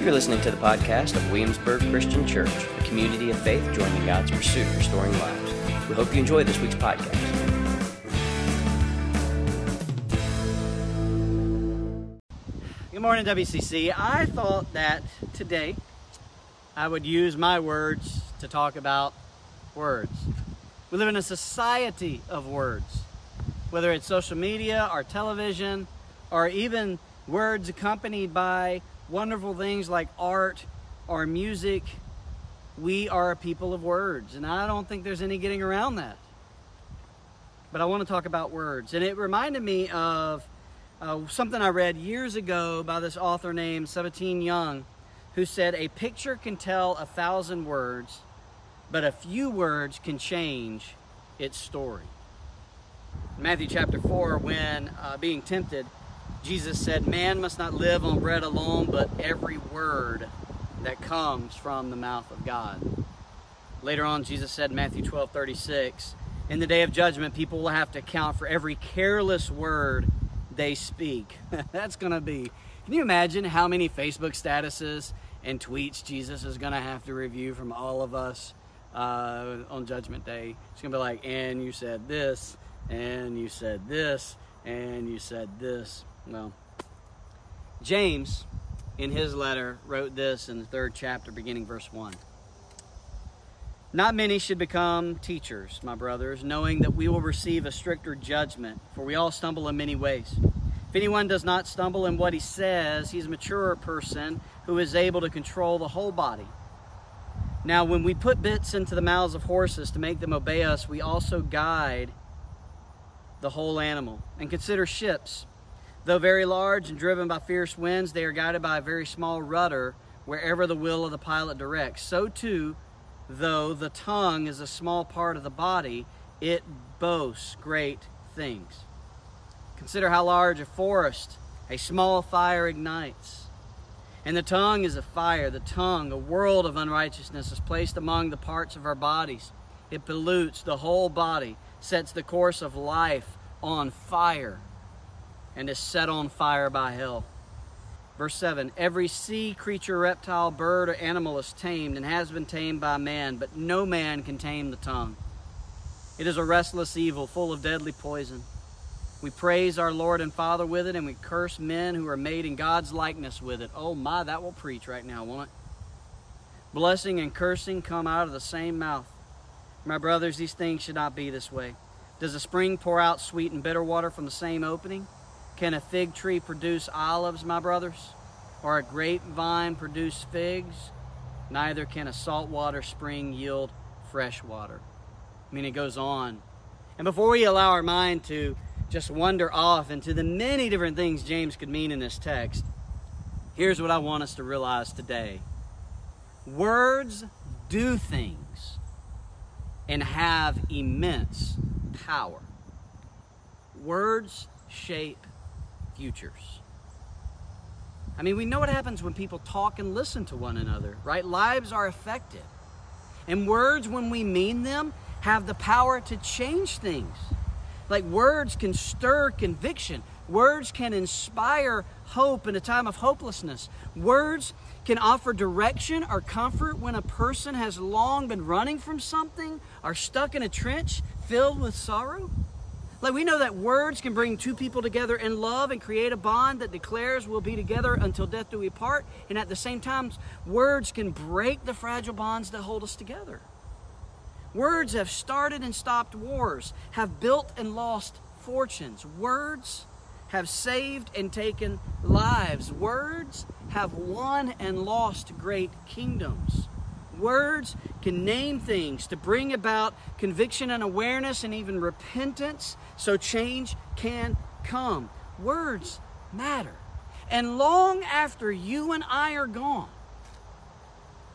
You're listening to the podcast of Williamsburg Christian Church, a community of faith joining God's pursuit of restoring lives. We hope you enjoy this week's podcast. Good morning, WCC. I thought that today I would use my words to talk about words. We live in a society of words, whether it's social media or television or even words accompanied by wonderful things like art or music. We are a people of words, and I don't think there's any getting around that. But I want to talk about words, and it reminded me of uh, something I read years ago by this author named Sabatine Young, who said, A picture can tell a thousand words, but a few words can change its story. Matthew chapter 4, when uh, being tempted, Jesus said, Man must not live on bread alone, but every word that comes from the mouth of God. Later on, Jesus said in Matthew 12 36, In the day of judgment, people will have to account for every careless word they speak. That's going to be. Can you imagine how many Facebook statuses and tweets Jesus is going to have to review from all of us uh, on Judgment Day? It's going to be like, and you said this, and you said this, and you said this. Well, James, in his letter, wrote this in the third chapter, beginning verse 1. Not many should become teachers, my brothers, knowing that we will receive a stricter judgment, for we all stumble in many ways. If anyone does not stumble in what he says, he's a mature person who is able to control the whole body. Now, when we put bits into the mouths of horses to make them obey us, we also guide the whole animal. And consider ships. Though very large and driven by fierce winds, they are guided by a very small rudder wherever the will of the pilot directs. So too, though the tongue is a small part of the body, it boasts great things. Consider how large a forest a small fire ignites. And the tongue is a fire. The tongue, a world of unrighteousness, is placed among the parts of our bodies. It pollutes the whole body, sets the course of life on fire and is set on fire by hell. Verse 7 Every sea creature, reptile, bird, or animal is tamed and has been tamed by man, but no man can tame the tongue. It is a restless evil full of deadly poison. We praise our Lord and Father with it, and we curse men who are made in God's likeness with it. Oh my, that will preach right now, won't it? Blessing and cursing come out of the same mouth. My brothers, these things should not be this way. Does a spring pour out sweet and bitter water from the same opening? Can a fig tree produce olives, my brothers? Or a grapevine produce figs? Neither can a saltwater spring yield fresh water. I mean, it goes on. And before we allow our mind to just wander off into the many different things James could mean in this text, here's what I want us to realize today words do things and have immense power. Words shape futures. I mean, we know what happens when people talk and listen to one another, right? Lives are affected. And words, when we mean them, have the power to change things. Like words can stir conviction. Words can inspire hope in a time of hopelessness. Words can offer direction or comfort when a person has long been running from something or stuck in a trench filled with sorrow. Like we know that words can bring two people together in love and create a bond that declares we'll be together until death do we part. And at the same time, words can break the fragile bonds that hold us together. Words have started and stopped wars, have built and lost fortunes. Words have saved and taken lives. Words have won and lost great kingdoms. Words can name things to bring about conviction and awareness and even repentance so change can come. Words matter. And long after you and I are gone,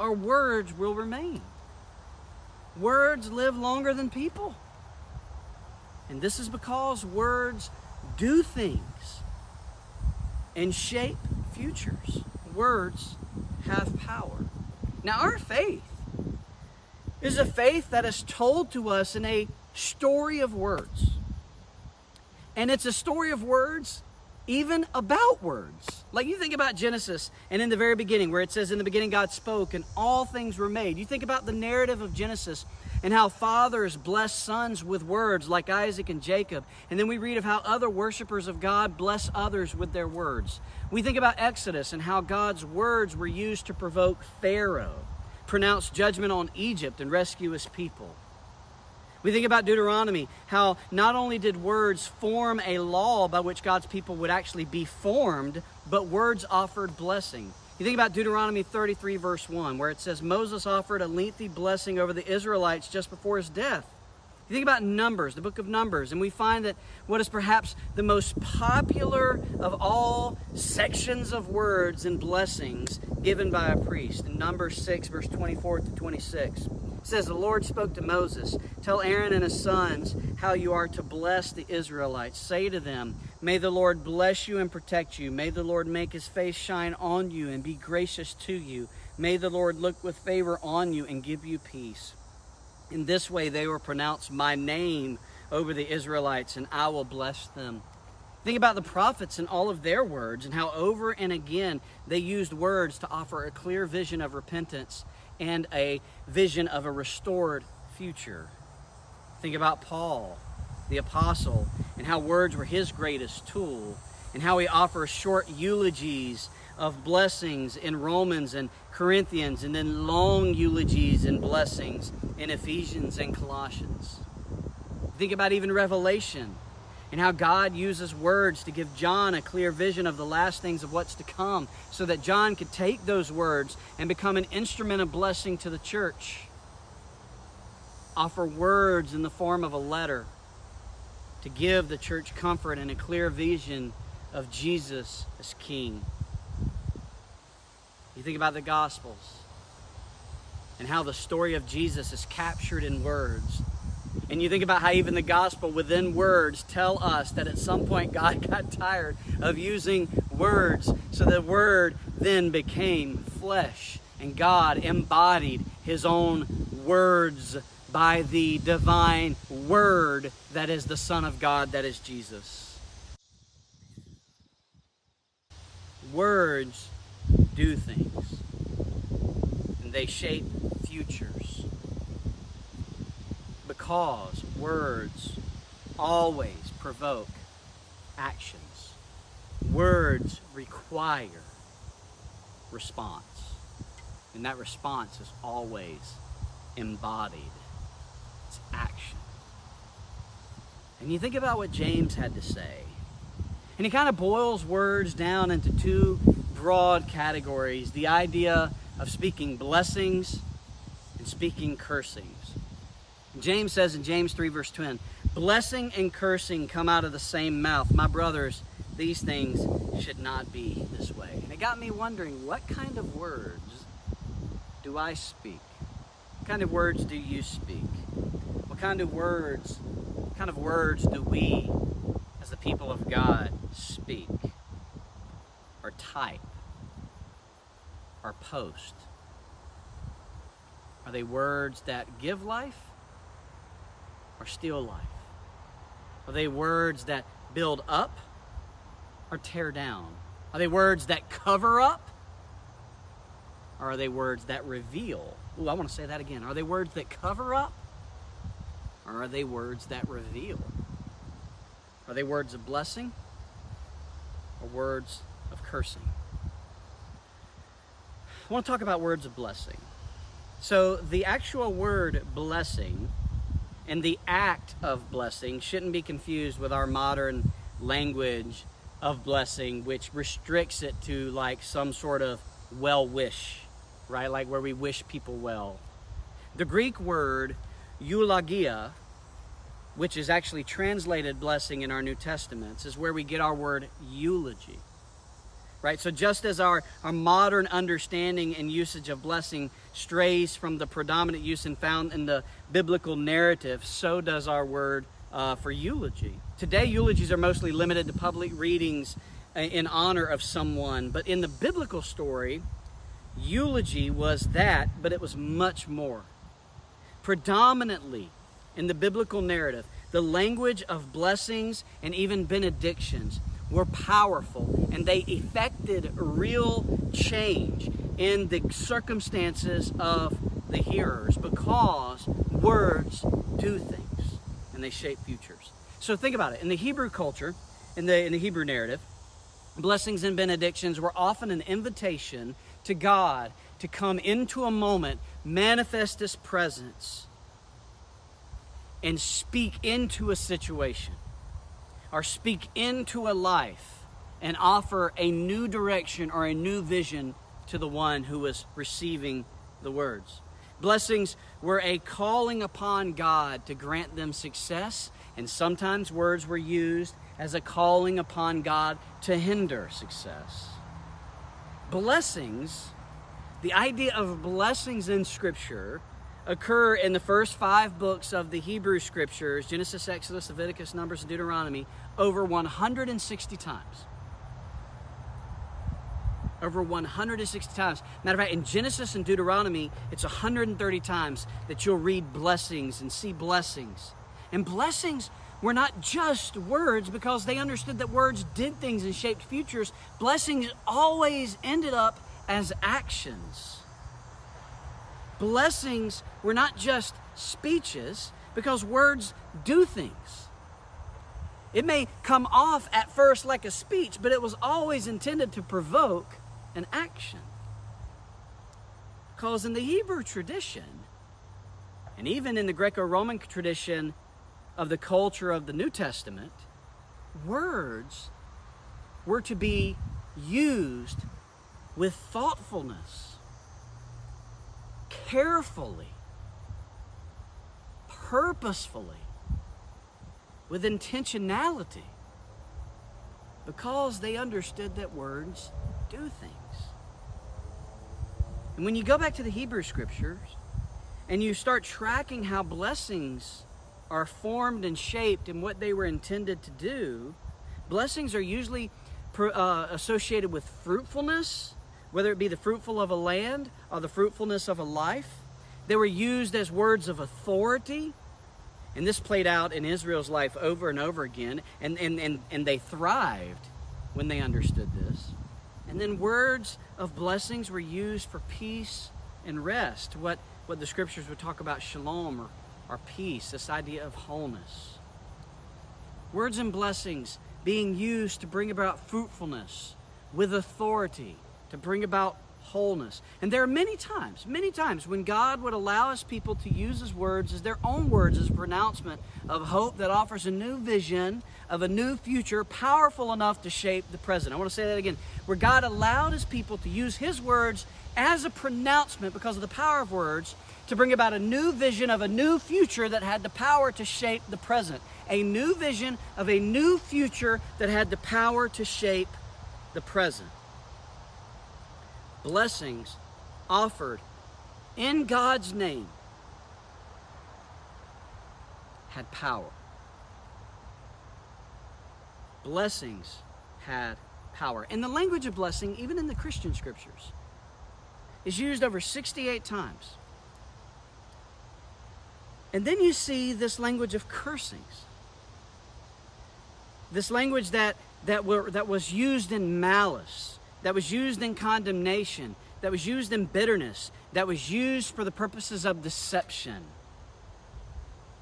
our words will remain. Words live longer than people. And this is because words do things and shape futures. Words have power. Now, our faith is a faith that is told to us in a story of words. And it's a story of words even about words. Like you think about Genesis and in the very beginning, where it says, In the beginning God spoke and all things were made. You think about the narrative of Genesis and how fathers bless sons with words like Isaac and Jacob. And then we read of how other worshipers of God bless others with their words. We think about Exodus and how God's words were used to provoke Pharaoh, pronounce judgment on Egypt, and rescue his people. We think about Deuteronomy, how not only did words form a law by which God's people would actually be formed, but words offered blessing. You think about Deuteronomy 33, verse 1, where it says Moses offered a lengthy blessing over the Israelites just before his death. You think about Numbers, the book of Numbers, and we find that what is perhaps the most popular of all sections of words and blessings given by a priest in Numbers 6, verse 24 to 26 says, The Lord spoke to Moses, Tell Aaron and his sons how you are to bless the Israelites. Say to them, May the Lord bless you and protect you. May the Lord make his face shine on you and be gracious to you. May the Lord look with favor on you and give you peace. In this way they will pronounce my name over the Israelites, and I will bless them. Think about the prophets and all of their words and how over and again they used words to offer a clear vision of repentance and a vision of a restored future. Think about Paul, the apostle, and how words were his greatest tool, and how he offers short eulogies of blessings in Romans and Corinthians, and then long eulogies and blessings in Ephesians and Colossians. Think about even Revelation and how God uses words to give John a clear vision of the last things of what's to come so that John could take those words and become an instrument of blessing to the church. Offer words in the form of a letter to give the church comfort and a clear vision of Jesus as King. You think about the Gospels and how the story of Jesus is captured in words and you think about how even the gospel within words tell us that at some point God got tired of using words. So the word then became flesh. And God embodied his own words by the divine word that is the Son of God, that is Jesus. Words do things, and they shape futures because words always provoke actions. Words require response. And that response is always embodied. Action. And you think about what James had to say. And he kind of boils words down into two broad categories the idea of speaking blessings and speaking cursings. James says in James 3, verse 10, Blessing and cursing come out of the same mouth. My brothers, these things should not be this way. And it got me wondering what kind of words do I speak? What kind of words do you speak? What kind of words, what kind of words do we, as the people of God, speak? Or type? Or post? Are they words that give life? or steal life? Are they words that build up or tear down? Are they words that cover up? Or are they words that reveal? Ooh, I want to say that again. Are they words that cover up? Or are they words that reveal? Are they words of blessing or words of cursing? I want to talk about words of blessing. So, the actual word blessing and the act of blessing shouldn't be confused with our modern language of blessing, which restricts it to like some sort of well wish, right? Like where we wish people well. The Greek word eulogia, which is actually translated blessing in our New Testaments, is where we get our word eulogy right? So just as our, our modern understanding and usage of blessing strays from the predominant use and found in the biblical narrative, so does our word uh, for eulogy. Today, eulogies are mostly limited to public readings uh, in honor of someone, but in the biblical story, eulogy was that, but it was much more. Predominantly in the biblical narrative, the language of blessings and even benedictions were powerful and they effected real change in the circumstances of the hearers because words do things and they shape futures. So think about it. In the Hebrew culture, in the, in the Hebrew narrative, blessings and benedictions were often an invitation to God to come into a moment, manifest His presence, and speak into a situation or speak into a life and offer a new direction or a new vision to the one who was receiving the words. Blessings were a calling upon God to grant them success, and sometimes words were used as a calling upon God to hinder success. Blessings, the idea of blessings in Scripture, occur in the first five books of the Hebrew Scriptures Genesis, Exodus, Leviticus, Numbers, and Deuteronomy over 160 times over 160 times. Matter of fact, in Genesis and Deuteronomy, it's 130 times that you'll read blessings and see blessings. And blessings were not just words because they understood that words did things and shaped futures. Blessings always ended up as actions. Blessings were not just speeches because words do things. It may come off at first like a speech, but it was always intended to provoke an action. Because in the Hebrew tradition, and even in the Greco Roman tradition of the culture of the New Testament, words were to be used with thoughtfulness, carefully, purposefully, with intentionality, because they understood that words do things. And when you go back to the Hebrew scriptures and you start tracking how blessings are formed and shaped and what they were intended to do, blessings are usually uh, associated with fruitfulness, whether it be the fruitful of a land or the fruitfulness of a life. They were used as words of authority. And this played out in Israel's life over and over again. And, and, and, and they thrived when they understood this. And then words of blessings were used for peace and rest, what, what the scriptures would talk about shalom or, or peace, this idea of wholeness. Words and blessings being used to bring about fruitfulness with authority, to bring about wholeness. And there are many times, many times when God would allow his people to use his words as their own words as a pronouncement of hope that offers a new vision of a new future powerful enough to shape the present. I want to say that again. Where God allowed his people to use his words as a pronouncement because of the power of words to bring about a new vision of a new future that had the power to shape the present. A new vision of a new future that had the power to shape the present blessings offered in God's name had power. Blessings had power. And the language of blessing, even in the Christian scriptures, is used over 68 times. And then you see this language of cursings. This language that, that, were, that was used in malice that was used in condemnation, that was used in bitterness, that was used for the purposes of deception,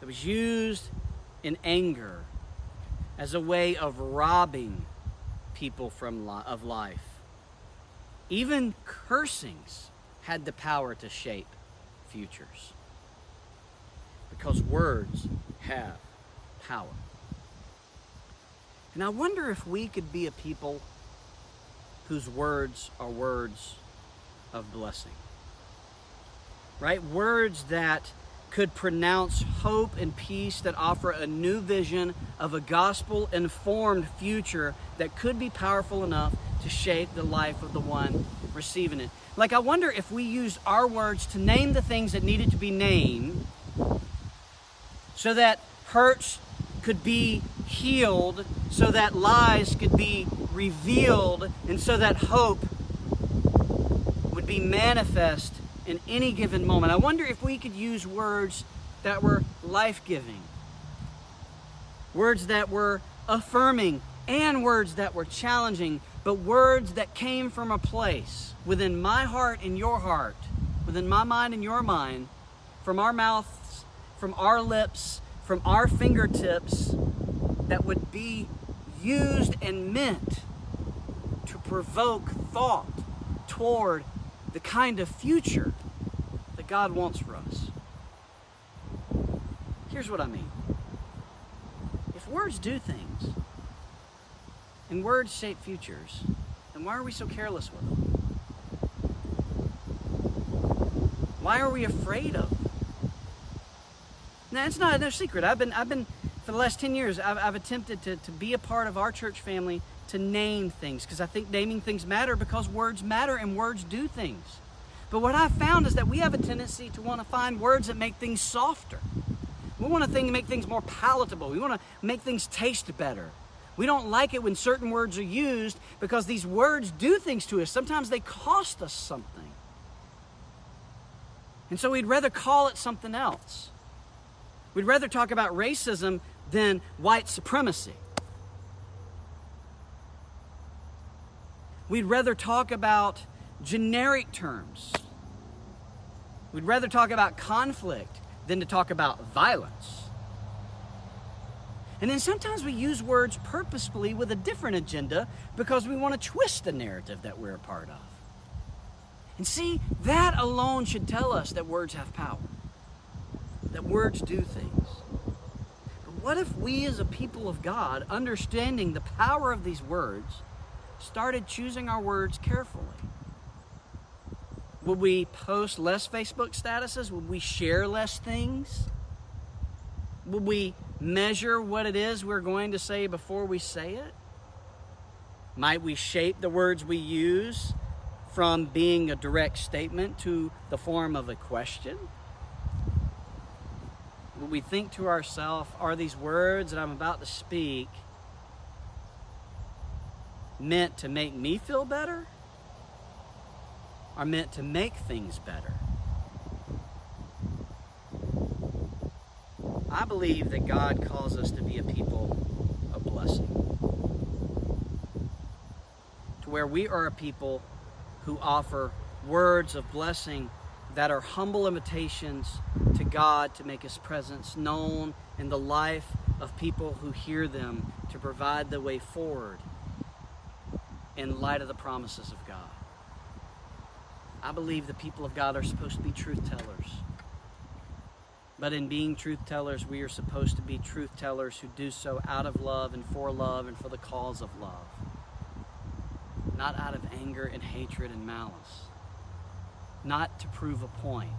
that was used in anger as a way of robbing people from li- of life. Even cursings had the power to shape futures because words have power. And I wonder if we could be a people whose words are words of blessing. Right? Words that could pronounce hope and peace that offer a new vision of a gospel informed future that could be powerful enough to shape the life of the one receiving it. Like, I wonder if we used our words to name the things that needed to be named so that hurts could be healed, so that lies could be revealed, and so that hope would be manifest in any given moment. I wonder if we could use words that were life giving, words that were affirming and words that were challenging, but words that came from a place within my heart and your heart, within my mind and your mind, from our mouths, from our lips, from our fingertips, that would be used and meant to provoke thought toward the kind of future that God wants for us. Here's what I mean. If words do things, and words shape futures, then why are we so careless with them? Why are we afraid of them? Now, it's not no secret. I've been, I've been for the last 10 years, I've, I've attempted to, to be a part of our church family to name things because I think naming things matter because words matter and words do things. But what I've found is that we have a tendency to want to find words that make things softer. We want to think, make things more palatable. We want to make things taste better. We don't like it when certain words are used because these words do things to us. Sometimes they cost us something. And so we'd rather call it something else. We'd rather talk about racism than white supremacy. We'd rather talk about generic terms. We'd rather talk about conflict than to talk about violence. And then sometimes we use words purposefully with a different agenda because we want to twist the narrative that we're a part of. And see, that alone should tell us that words have power, that words do things. What if we, as a people of God, understanding the power of these words, started choosing our words carefully? Would we post less Facebook statuses? Would we share less things? Would we measure what it is we're going to say before we say it? Might we shape the words we use from being a direct statement to the form of a question? Would we think to ourselves, are these words that I'm about to speak meant to make me feel better? Are meant to make things better? I believe that God calls us to be a people of blessing. To where we are a people who offer words of blessing that are humble invitations to God to make His presence known in the life of people who hear them to provide the way forward in light of the promises of God. I believe the people of God are supposed to be truth tellers. But in being truth tellers, we are supposed to be truth tellers who do so out of love and for love and for the cause of love, not out of anger and hatred and malice, not to prove a point,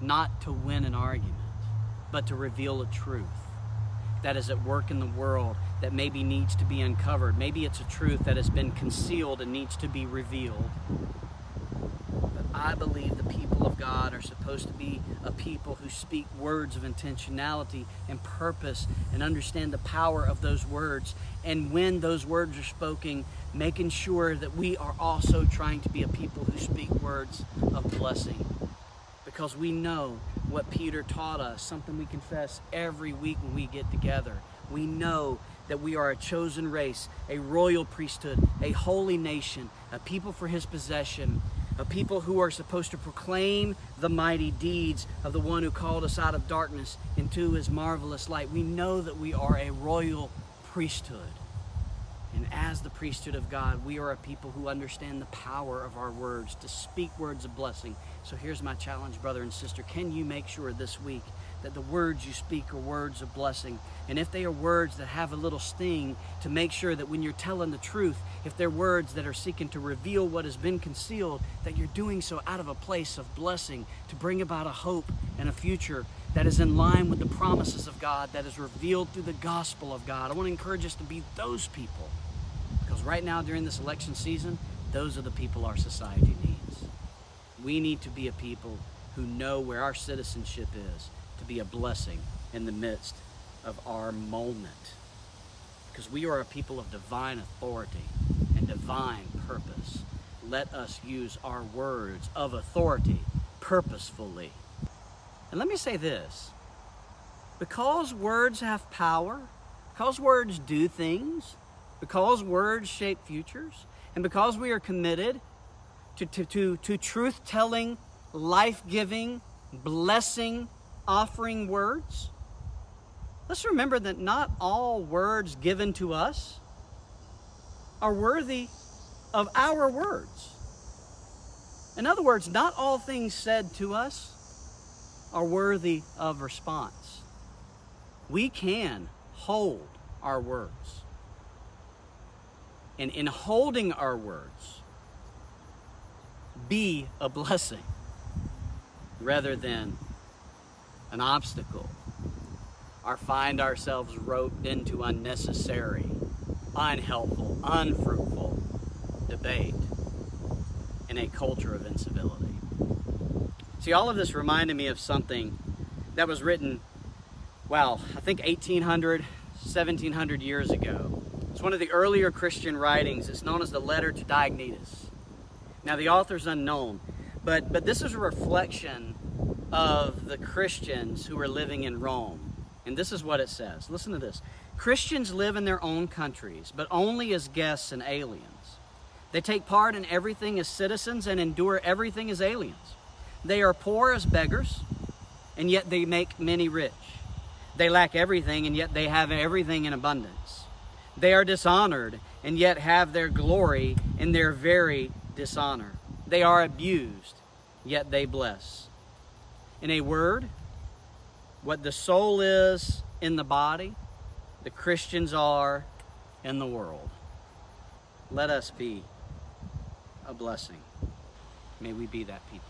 not to win an argument, but to reveal a truth that is at work in the world that maybe needs to be uncovered. Maybe it's a truth that has been concealed and needs to be revealed. But I believe the people of God are supposed to be a people who speak words of intentionality and purpose and understand the power of those words. And when those words are spoken, making sure that we are also trying to be a people who speak words of blessing. Because we know what Peter taught us, something we confess every week when we get together. We know that we are a chosen race, a royal priesthood, a holy nation, a people for his possession, a people who are supposed to proclaim the mighty deeds of the one who called us out of darkness into his marvelous light. We know that we are a royal priesthood. As the priesthood of God, we are a people who understand the power of our words to speak words of blessing. So here's my challenge, brother and sister. Can you make sure this week that the words you speak are words of blessing. And if they are words that have a little sting, to make sure that when you're telling the truth, if they're words that are seeking to reveal what has been concealed, that you're doing so out of a place of blessing to bring about a hope and a future that is in line with the promises of God, that is revealed through the gospel of God. I want to encourage us to be those people. Because right now, during this election season, those are the people our society needs. We need to be a people who know where our citizenship is to be a blessing in the midst of our moment. Because we are a people of divine authority and divine purpose. Let us use our words of authority purposefully. And let me say this because words have power, because words do things, because words shape futures, and because we are committed to, to, to, to truth telling, life giving, blessing, offering words, let's remember that not all words given to us are worthy of our words. In other words, not all things said to us are worthy of response. We can hold our words. And in holding our words, be a blessing rather than an obstacle or find ourselves roped into unnecessary, unhelpful, unfruitful debate in a culture of incivility. See, all of this reminded me of something that was written, well, I think 1800, 1700 years ago. It's one of the earlier Christian writings. It's known as the Letter to Diognetus. Now, the author's unknown, but, but this is a reflection of the Christians who were living in Rome. And this is what it says. Listen to this Christians live in their own countries, but only as guests and aliens. They take part in everything as citizens and endure everything as aliens. They are poor as beggars, and yet they make many rich. They lack everything, and yet they have everything in abundance. They are dishonored, and yet have their glory in their very dishonor. They are abused, yet they bless. In a word, what the soul is in the body, the Christians are in the world. Let us be a blessing. May we be that people.